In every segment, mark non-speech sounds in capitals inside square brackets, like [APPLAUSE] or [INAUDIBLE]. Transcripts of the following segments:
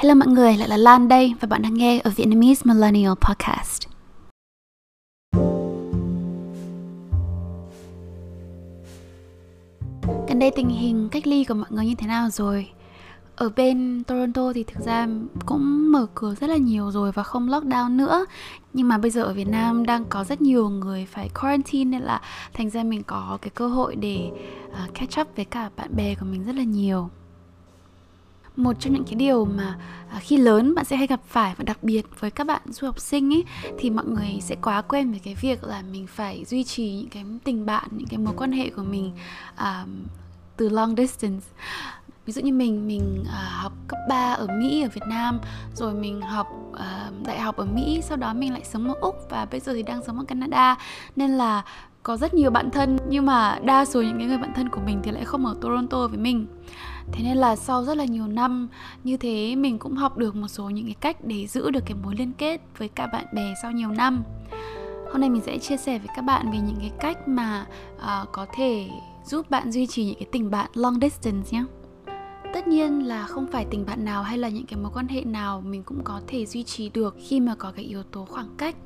Hello mọi người, lại là Lan đây và bạn đang nghe ở Vietnamese Millennial Podcast. Gần đây tình hình cách ly của mọi người như thế nào rồi? Ở bên Toronto thì thực ra cũng mở cửa rất là nhiều rồi và không lockdown nữa Nhưng mà bây giờ ở Việt Nam đang có rất nhiều người phải quarantine Nên là thành ra mình có cái cơ hội để à, catch up với cả bạn bè của mình rất là nhiều một trong những cái điều mà à, khi lớn bạn sẽ hay gặp phải và đặc biệt với các bạn du học sinh ấy thì mọi người sẽ quá quen với cái việc là mình phải duy trì những cái tình bạn những cái mối quan hệ của mình um, từ long distance. Ví dụ như mình mình uh, học cấp 3 ở Mỹ ở Việt Nam rồi mình học uh, đại học ở Mỹ sau đó mình lại sống ở Úc và bây giờ thì đang sống ở Canada. Nên là có rất nhiều bạn thân nhưng mà đa số những cái người bạn thân của mình thì lại không ở Toronto với mình. Thế nên là sau rất là nhiều năm như thế mình cũng học được một số những cái cách để giữ được cái mối liên kết với cả bạn bè sau nhiều năm. Hôm nay mình sẽ chia sẻ với các bạn về những cái cách mà uh, có thể giúp bạn duy trì những cái tình bạn long distance nhé. Tất nhiên là không phải tình bạn nào hay là những cái mối quan hệ nào mình cũng có thể duy trì được khi mà có cái yếu tố khoảng cách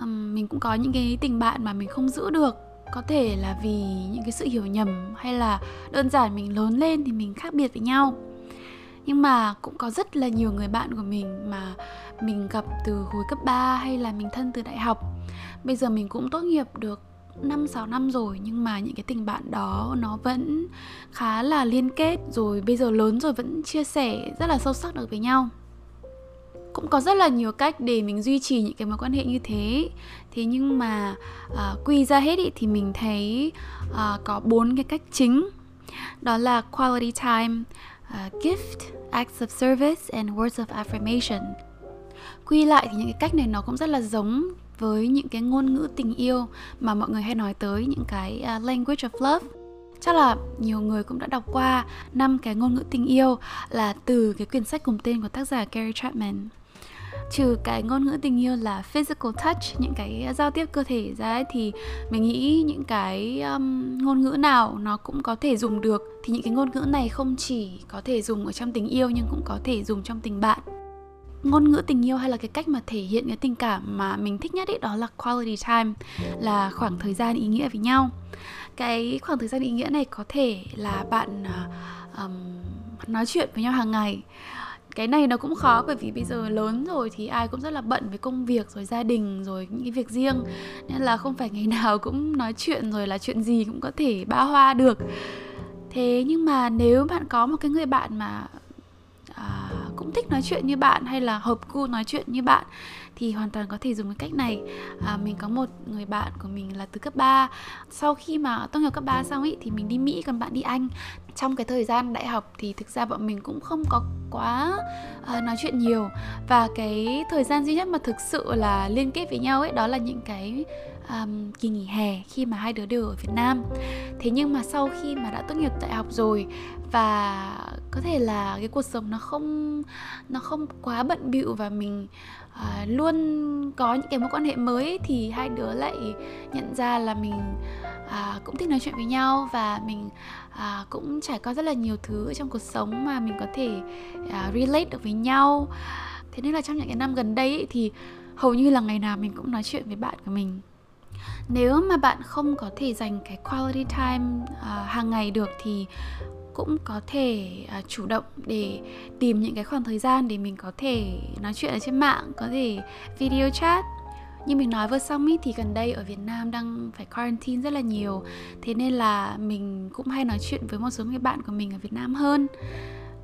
um, mình cũng có những cái tình bạn mà mình không giữ được. Có thể là vì những cái sự hiểu nhầm hay là đơn giản mình lớn lên thì mình khác biệt với nhau. Nhưng mà cũng có rất là nhiều người bạn của mình mà mình gặp từ hồi cấp 3 hay là mình thân từ đại học. Bây giờ mình cũng tốt nghiệp được 5 6 năm rồi nhưng mà những cái tình bạn đó nó vẫn khá là liên kết. Rồi bây giờ lớn rồi vẫn chia sẻ rất là sâu sắc được với nhau cũng có rất là nhiều cách để mình duy trì những cái mối quan hệ như thế. Thế nhưng mà à, quy ra hết ý, thì mình thấy à, có bốn cái cách chính. Đó là quality time uh, gift acts of service and words of affirmation. Quy lại thì những cái cách này nó cũng rất là giống với những cái ngôn ngữ tình yêu mà mọi người hay nói tới những cái uh, language of love. Chắc là nhiều người cũng đã đọc qua năm cái ngôn ngữ tình yêu là từ cái quyển sách cùng tên của tác giả Gary Chapman trừ cái ngôn ngữ tình yêu là physical touch những cái giao tiếp cơ thể ra ấy, thì mình nghĩ những cái um, ngôn ngữ nào nó cũng có thể dùng được. Thì những cái ngôn ngữ này không chỉ có thể dùng ở trong tình yêu nhưng cũng có thể dùng trong tình bạn. Ngôn ngữ tình yêu hay là cái cách mà thể hiện cái tình cảm mà mình thích nhất ấy đó là quality time là khoảng thời gian ý nghĩa với nhau. Cái khoảng thời gian ý nghĩa này có thể là bạn um, nói chuyện với nhau hàng ngày cái này nó cũng khó bởi vì bây giờ lớn rồi thì ai cũng rất là bận với công việc rồi gia đình rồi những cái việc riêng. Nên là không phải ngày [LAUGHS] nào cũng nói chuyện rồi là chuyện gì cũng có thể ba hoa được. Thế nhưng mà nếu bạn có một cái người bạn mà à, cũng thích nói chuyện như bạn hay là hợp gu nói chuyện như bạn thì hoàn toàn có thể dùng cái cách này. À, mình có một người bạn của mình là từ cấp 3 sau khi mà tốt nghiệp cấp 3 xong ý thì mình đi Mỹ còn bạn đi Anh. Trong cái thời gian đại học thì thực ra bọn mình cũng không có quá uh, nói chuyện nhiều. Và cái thời gian duy nhất mà thực sự là liên kết với nhau ấy đó là những cái um, kỳ nghỉ hè khi mà hai đứa đều ở Việt Nam. Thế nhưng mà sau khi mà đã tốt nghiệp đại học rồi và có thể là cái cuộc sống nó không nó không quá bận bịu và mình uh, luôn có những cái mối quan hệ mới thì hai đứa lại nhận ra là mình uh, cũng thích nói chuyện với nhau và mình uh, cũng trải qua rất là nhiều thứ trong cuộc sống mà mình có thể uh, relate được với nhau. Thế nên là trong những cái năm gần đây ấy, thì hầu như là ngày nào mình cũng nói chuyện với bạn của mình. Nếu mà bạn không có thể dành cái quality time uh, hàng ngày được thì cũng có thể uh, chủ động để tìm những cái khoảng thời gian để mình có thể nói chuyện ở trên mạng có thể video chat. Như mình nói vừa xong ý, thì gần đây ở Việt Nam đang phải quarantine rất là nhiều. Thế nên là mình cũng hay nói chuyện với một số người bạn của mình ở Việt Nam hơn.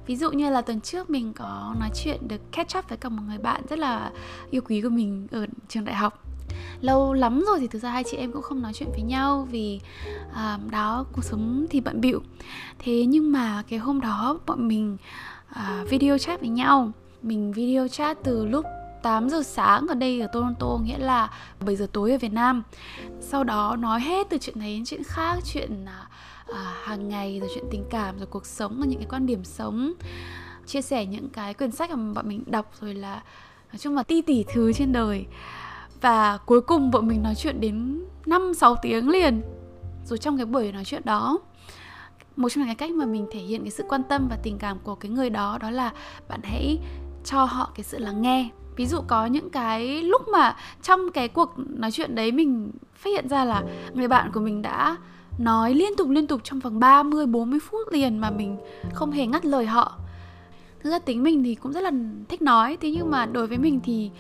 Ví dụ như là tuần trước mình có nói chuyện được catch up với cả một người bạn rất là yêu quý của mình ở trường đại học lâu lắm rồi thì thực ra hai chị em cũng không nói chuyện với nhau vì uh, đó cuộc sống thì bận bịu. Thế nhưng mà cái hôm đó bọn mình uh, video chat với nhau. Mình video chat từ lúc 8 giờ sáng ở đây ở Toronto nghĩa là 7 giờ tối ở Việt Nam. Sau đó nói hết từ chuyện này đến chuyện khác chuyện uh, hàng ngày rồi chuyện tình cảm rồi cuộc sống và những cái quan điểm sống. Chia sẻ những cái quyển sách mà bọn mình đọc rồi là nói chung là ti tỉ thứ trên đời và cuối cùng bọn mình nói chuyện đến 5 6 tiếng liền. Rồi trong cái buổi nói chuyện đó, một trong những cái cách mà mình thể hiện cái sự quan tâm và tình cảm của cái người đó đó là bạn hãy cho họ cái sự lắng nghe ví dụ có những cái lúc mà trong cái cuộc nói chuyện đấy mình phát hiện ra là người bạn của mình đã nói liên tục liên tục trong vòng 30 40 phút liền mà mình không hề ngắt lời họ. Thực ra tính mình thì cũng rất là thích nói, thế nhưng mà đối với mình thì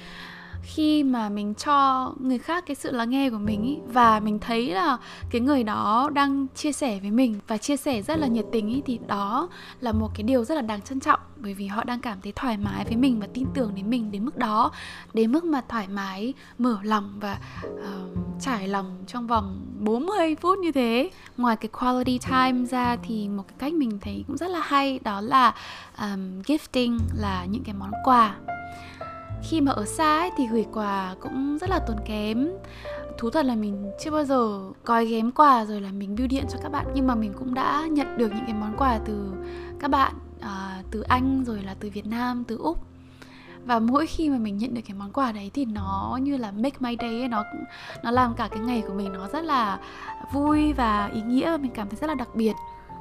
khi mà mình cho người khác cái sự lắng nghe của mình ý, và mình thấy là cái người đó đang chia sẻ với mình và chia sẻ rất là nhiệt tình ý, thì đó là một cái điều rất là đáng trân trọng bởi vì họ đang cảm thấy thoải mái với mình và tin tưởng đến mình đến mức đó đến mức mà thoải mái mở lòng và uh, trải lòng trong vòng 40 phút như thế. Ngoài cái quality time ra thì một cái cách mình thấy cũng rất là hay đó là um, gifting là những cái món quà khi mà ở xa ấy, thì gửi quà cũng rất là tốn kém. Thú thật là mình chưa bao giờ gói ghém quà rồi là mình bưu điện cho các bạn nhưng mà mình cũng đã nhận được những cái món quà từ các bạn uh, từ anh rồi là từ việt nam từ úc. Và mỗi khi mà mình nhận được cái món quà đấy thì nó như là make my day ấy, nó nó làm cả cái ngày của mình nó rất là vui và ý nghĩa và mình cảm thấy rất là đặc biệt.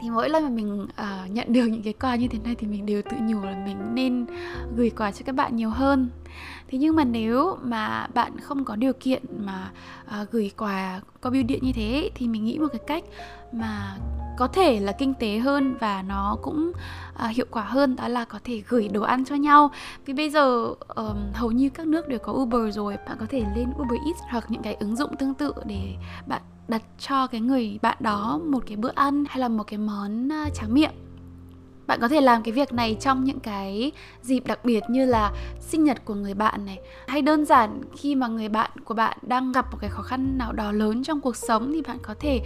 Thì mỗi lần mà mình uh, nhận được những cái quà như thế này thì mình đều tự nhủ là mình nên gửi quà cho các bạn nhiều hơn thế nhưng mà nếu mà bạn không có điều kiện mà uh, gửi quà qua bưu điện như thế thì mình nghĩ một cái cách mà có thể là kinh tế hơn và nó cũng uh, hiệu quả hơn đó là có thể gửi đồ ăn cho nhau. Vì bây giờ um, hầu như các nước đều có Uber rồi bạn có thể lên Uber Eats hoặc những cái ứng dụng tương tự để bạn đặt cho cái người bạn đó một cái bữa ăn hay là một cái món tráng miệng bạn có thể làm cái việc này trong những cái dịp đặc biệt như là sinh nhật của người bạn này. Hay đơn giản, khi mà người bạn của bạn đang gặp một cái khó khăn nào đó lớn trong cuộc sống thì bạn có thể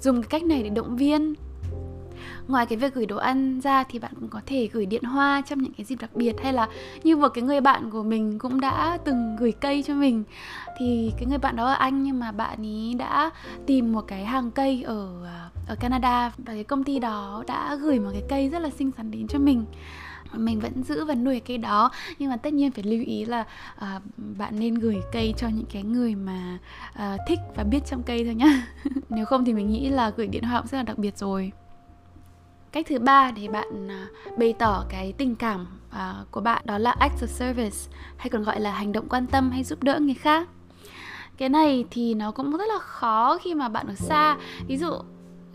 dùng cái cách này để động viên. Ngoài cái việc gửi đồ ăn ra thì bạn cũng có thể gửi điện hoa trong những cái dịp đặc biệt, hay là như một cái người bạn của mình cũng đã từng gửi cây cho mình thì cái người bạn đó là anh nhưng mà bạn ấy đã tìm một cái hàng cây ở ở Canada. Và cái công ty đó đã gửi một cái cây rất là xinh xắn đến cho mình. Mình vẫn giữ và nuôi cây đó. Nhưng mà tất nhiên phải lưu ý là uh, bạn nên gửi cây cho những cái người mà uh, thích và biết trong cây thôi nhá. [LAUGHS] Nếu không thì mình nghĩ là gửi điện thoại cũng rất là đặc biệt rồi. Cách thứ ba để bạn uh, bày tỏ cái tình cảm uh, của bạn đó là act of service hay còn gọi là hành động quan tâm hay giúp đỡ người khác cái này thì nó cũng rất là khó khi mà bạn ở xa. Ví dụ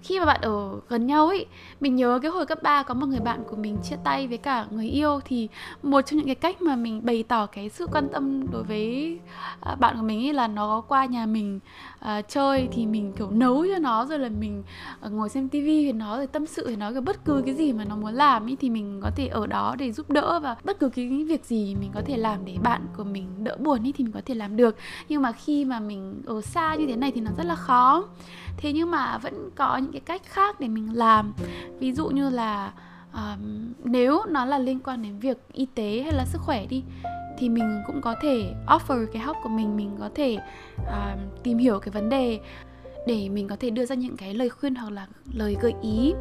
khi mà bạn ở gần nhau ấy mình nhớ cái hồi cấp 3 có một người bạn của mình chia tay với cả người yêu thì một trong những cái cách mà mình bày tỏ cái sự quan tâm đối với à, bạn của mình ấy là nó qua nhà mình uh, chơi thì mình kiểu nấu cho nó rồi là mình uh, ngồi xem tivi với nó rồi tâm sự với nó cái bất cứ cái gì mà nó muốn làm ấy thì mình có thể ở đó để giúp đỡ và bất cứ cái việc gì mình có thể làm để bạn của mình đỡ buồn ấy thì mình có thể làm được. Nhưng mà khi mà mình ở xa như thế này thì nó rất là khó. Thế nhưng mà vẫn có những cái cách khác để mình làm. Ví dụ như là um, nếu nó là liên quan đến việc y tế hay là sức khỏe đi thì mình cũng có thể offer cái help của mình mình có thể uh, tìm hiểu cái vấn đề để mình có thể đưa ra những cái lời khuyên hoặc là lời gợi ý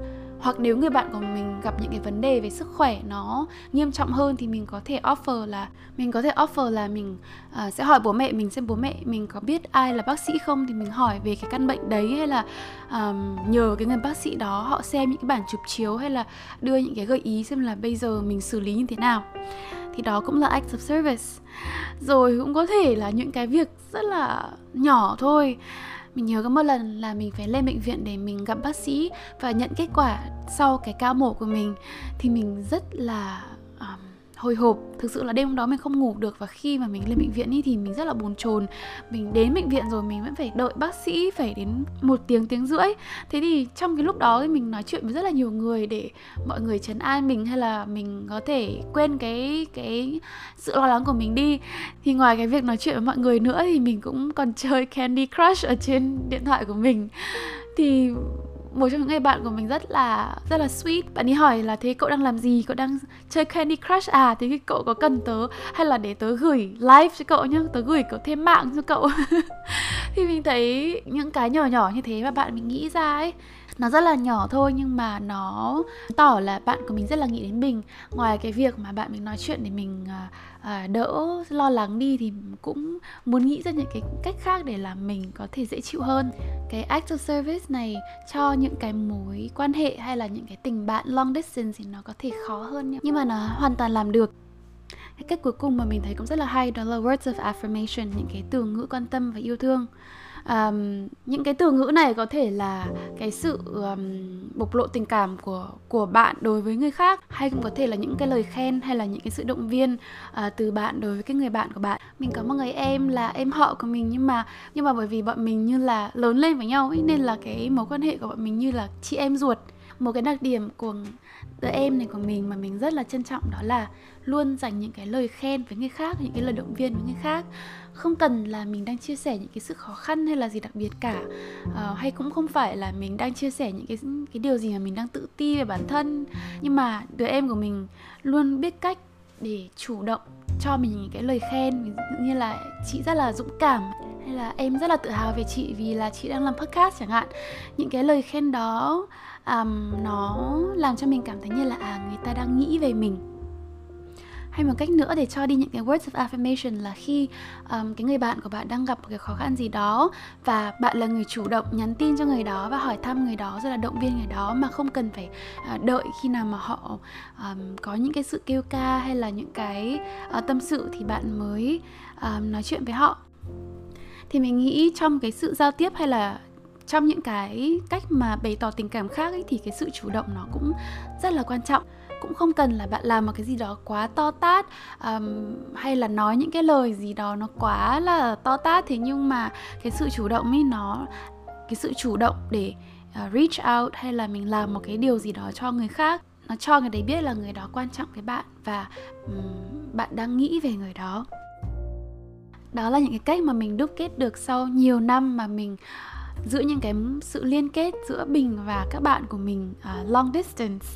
hoặc nếu người bạn của mình gặp những cái vấn đề về sức khỏe nó nghiêm trọng hơn thì mình có thể offer là mình có thể offer là mình uh, sẽ hỏi bố mẹ mình xem bố mẹ mình có biết ai là bác sĩ không thì mình hỏi về cái căn bệnh đấy hay là um, nhờ cái người bác sĩ đó họ xem những cái bản chụp chiếu hay là đưa những cái gợi ý xem là bây giờ mình xử lý như thế nào. Thì đó cũng là act of service. Rồi cũng có thể là những cái việc rất là nhỏ thôi mình nhớ có một lần là mình phải lên bệnh viện để mình gặp bác sĩ và nhận kết quả sau cái ca mổ của mình. Thì mình rất là hồi hộp. Thực sự là đêm hôm đó mình không ngủ được và khi mà mình lên bệnh viện ý thì mình rất là bồn chồn. Mình đến bệnh viện rồi mình vẫn phải đợi bác sĩ phải đến một tiếng tiếng rưỡi. Thế thì trong cái lúc đó thì mình nói chuyện với rất là nhiều người để mọi người trấn an mình hay là mình có thể quên cái cái sự lo lắng của mình đi. Thì ngoài cái việc nói chuyện với mọi người nữa thì mình cũng còn chơi Candy Crush ở trên điện thoại của mình. Thì một trong những người bạn của mình rất là rất là sweet. Bạn ấy hỏi là, thế cậu đang làm gì? Cậu đang chơi Candy Crush à? Thế cậu có cần tớ hay là để tớ gửi live cho cậu nhá, tớ gửi cậu thêm mạng cho cậu? [LAUGHS] thì mình thấy những cái nhỏ nhỏ như thế mà bạn mình nghĩ ra ấy, nó rất là nhỏ thôi nhưng mà nó tỏ là bạn của mình rất là nghĩ đến mình. Ngoài cái việc mà bạn mình nói chuyện để mình à, à, đỡ lo lắng đi thì cũng muốn nghĩ ra những cái cách khác để làm mình có thể dễ chịu hơn. Cái act of service này cho những cái mối quan hệ hay là những cái tình bạn long distance thì nó có thể khó hơn nhưng mà nó hoàn toàn làm được cái cách cuối cùng mà mình thấy cũng rất là hay đó là words of affirmation những cái từ ngữ quan tâm và yêu thương. Um, những cái từ ngữ này có thể là cái sự um, bộc lộ tình cảm của của bạn đối với người khác hay cũng có thể là những cái lời khen hay là những cái sự động viên uh, từ bạn đối với cái người bạn của bạn. Mình có một người em là em họ của mình nhưng mà nhưng mà bởi vì bọn mình như là lớn lên với nhau ấy nên là cái mối quan hệ của bọn mình như là chị em ruột một cái đặc điểm của đứa em này của mình mà mình rất là trân trọng đó là luôn dành những cái lời khen với người khác những cái lời động viên với người khác. Không cần là mình đang chia sẻ những cái sự khó khăn hay là gì đặc biệt cả. Uh, hay cũng không phải là mình đang chia sẻ những cái cái điều gì mà mình đang tự ti về bản thân. Nhưng mà đứa em của mình luôn biết cách để chủ động cho mình những cái lời khen. Ví dụ như là chị rất là dũng cảm hay là em rất là tự hào về chị vì là chị đang làm podcast chẳng hạn. Những cái lời khen đó um, nó làm cho mình cảm thấy như là à người ta đang nghĩ về mình hay một cách nữa để cho đi những cái words of affirmation là khi um, cái người bạn của bạn đang gặp một cái khó khăn gì đó và bạn là người chủ động nhắn tin cho người đó và hỏi thăm người đó rồi là động viên người đó mà không cần phải uh, đợi khi nào mà họ um, có những cái sự kêu ca hay là những cái uh, tâm sự thì bạn mới um, nói chuyện với họ. Thì mình nghĩ trong cái sự giao tiếp hay là trong những cái cách mà bày tỏ tình cảm khác ấy, thì cái sự chủ động nó cũng rất là quan trọng cũng không cần là bạn làm một cái gì đó quá to tát um, hay là nói những cái lời gì đó nó quá là to tát. Thế nhưng mà cái sự chủ động ấy nó cái sự chủ động để uh, reach out hay là mình làm một cái điều gì đó cho người khác nó cho người đấy biết là người đó quan trọng với bạn và um, bạn đang nghĩ về người đó. Đó là những cái cách mà mình đúc kết được sau nhiều năm mà mình giữ những cái sự liên kết giữa bình và các bạn của mình uh, long distance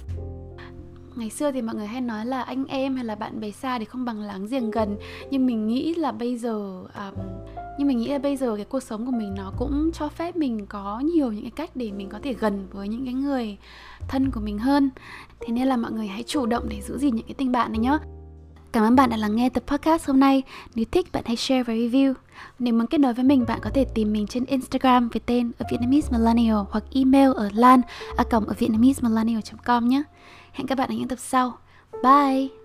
ngày xưa thì mọi người hay nói là anh em hay là bạn bè xa thì không bằng láng giềng gần. Nhưng mình nghĩ là bây giờ um, nhưng mình nghĩ là bây giờ cái cuộc sống của mình nó cũng cho phép mình có nhiều những cái cách để mình có thể gần với những cái người thân của mình hơn. Thế nên là mọi người hãy chủ động để giữ gìn những cái tình bạn này nhé Cảm ơn bạn đã lắng nghe tập podcast hôm nay. Nếu thích, bạn hãy share và review. Nếu muốn kết nối với mình, bạn có thể tìm mình trên Instagram với tên ở Vietnamese Millennial hoặc email ở lan a cổng ở vietnamesemillennial.com nhé. Hẹn các bạn ở những tập sau. Bye!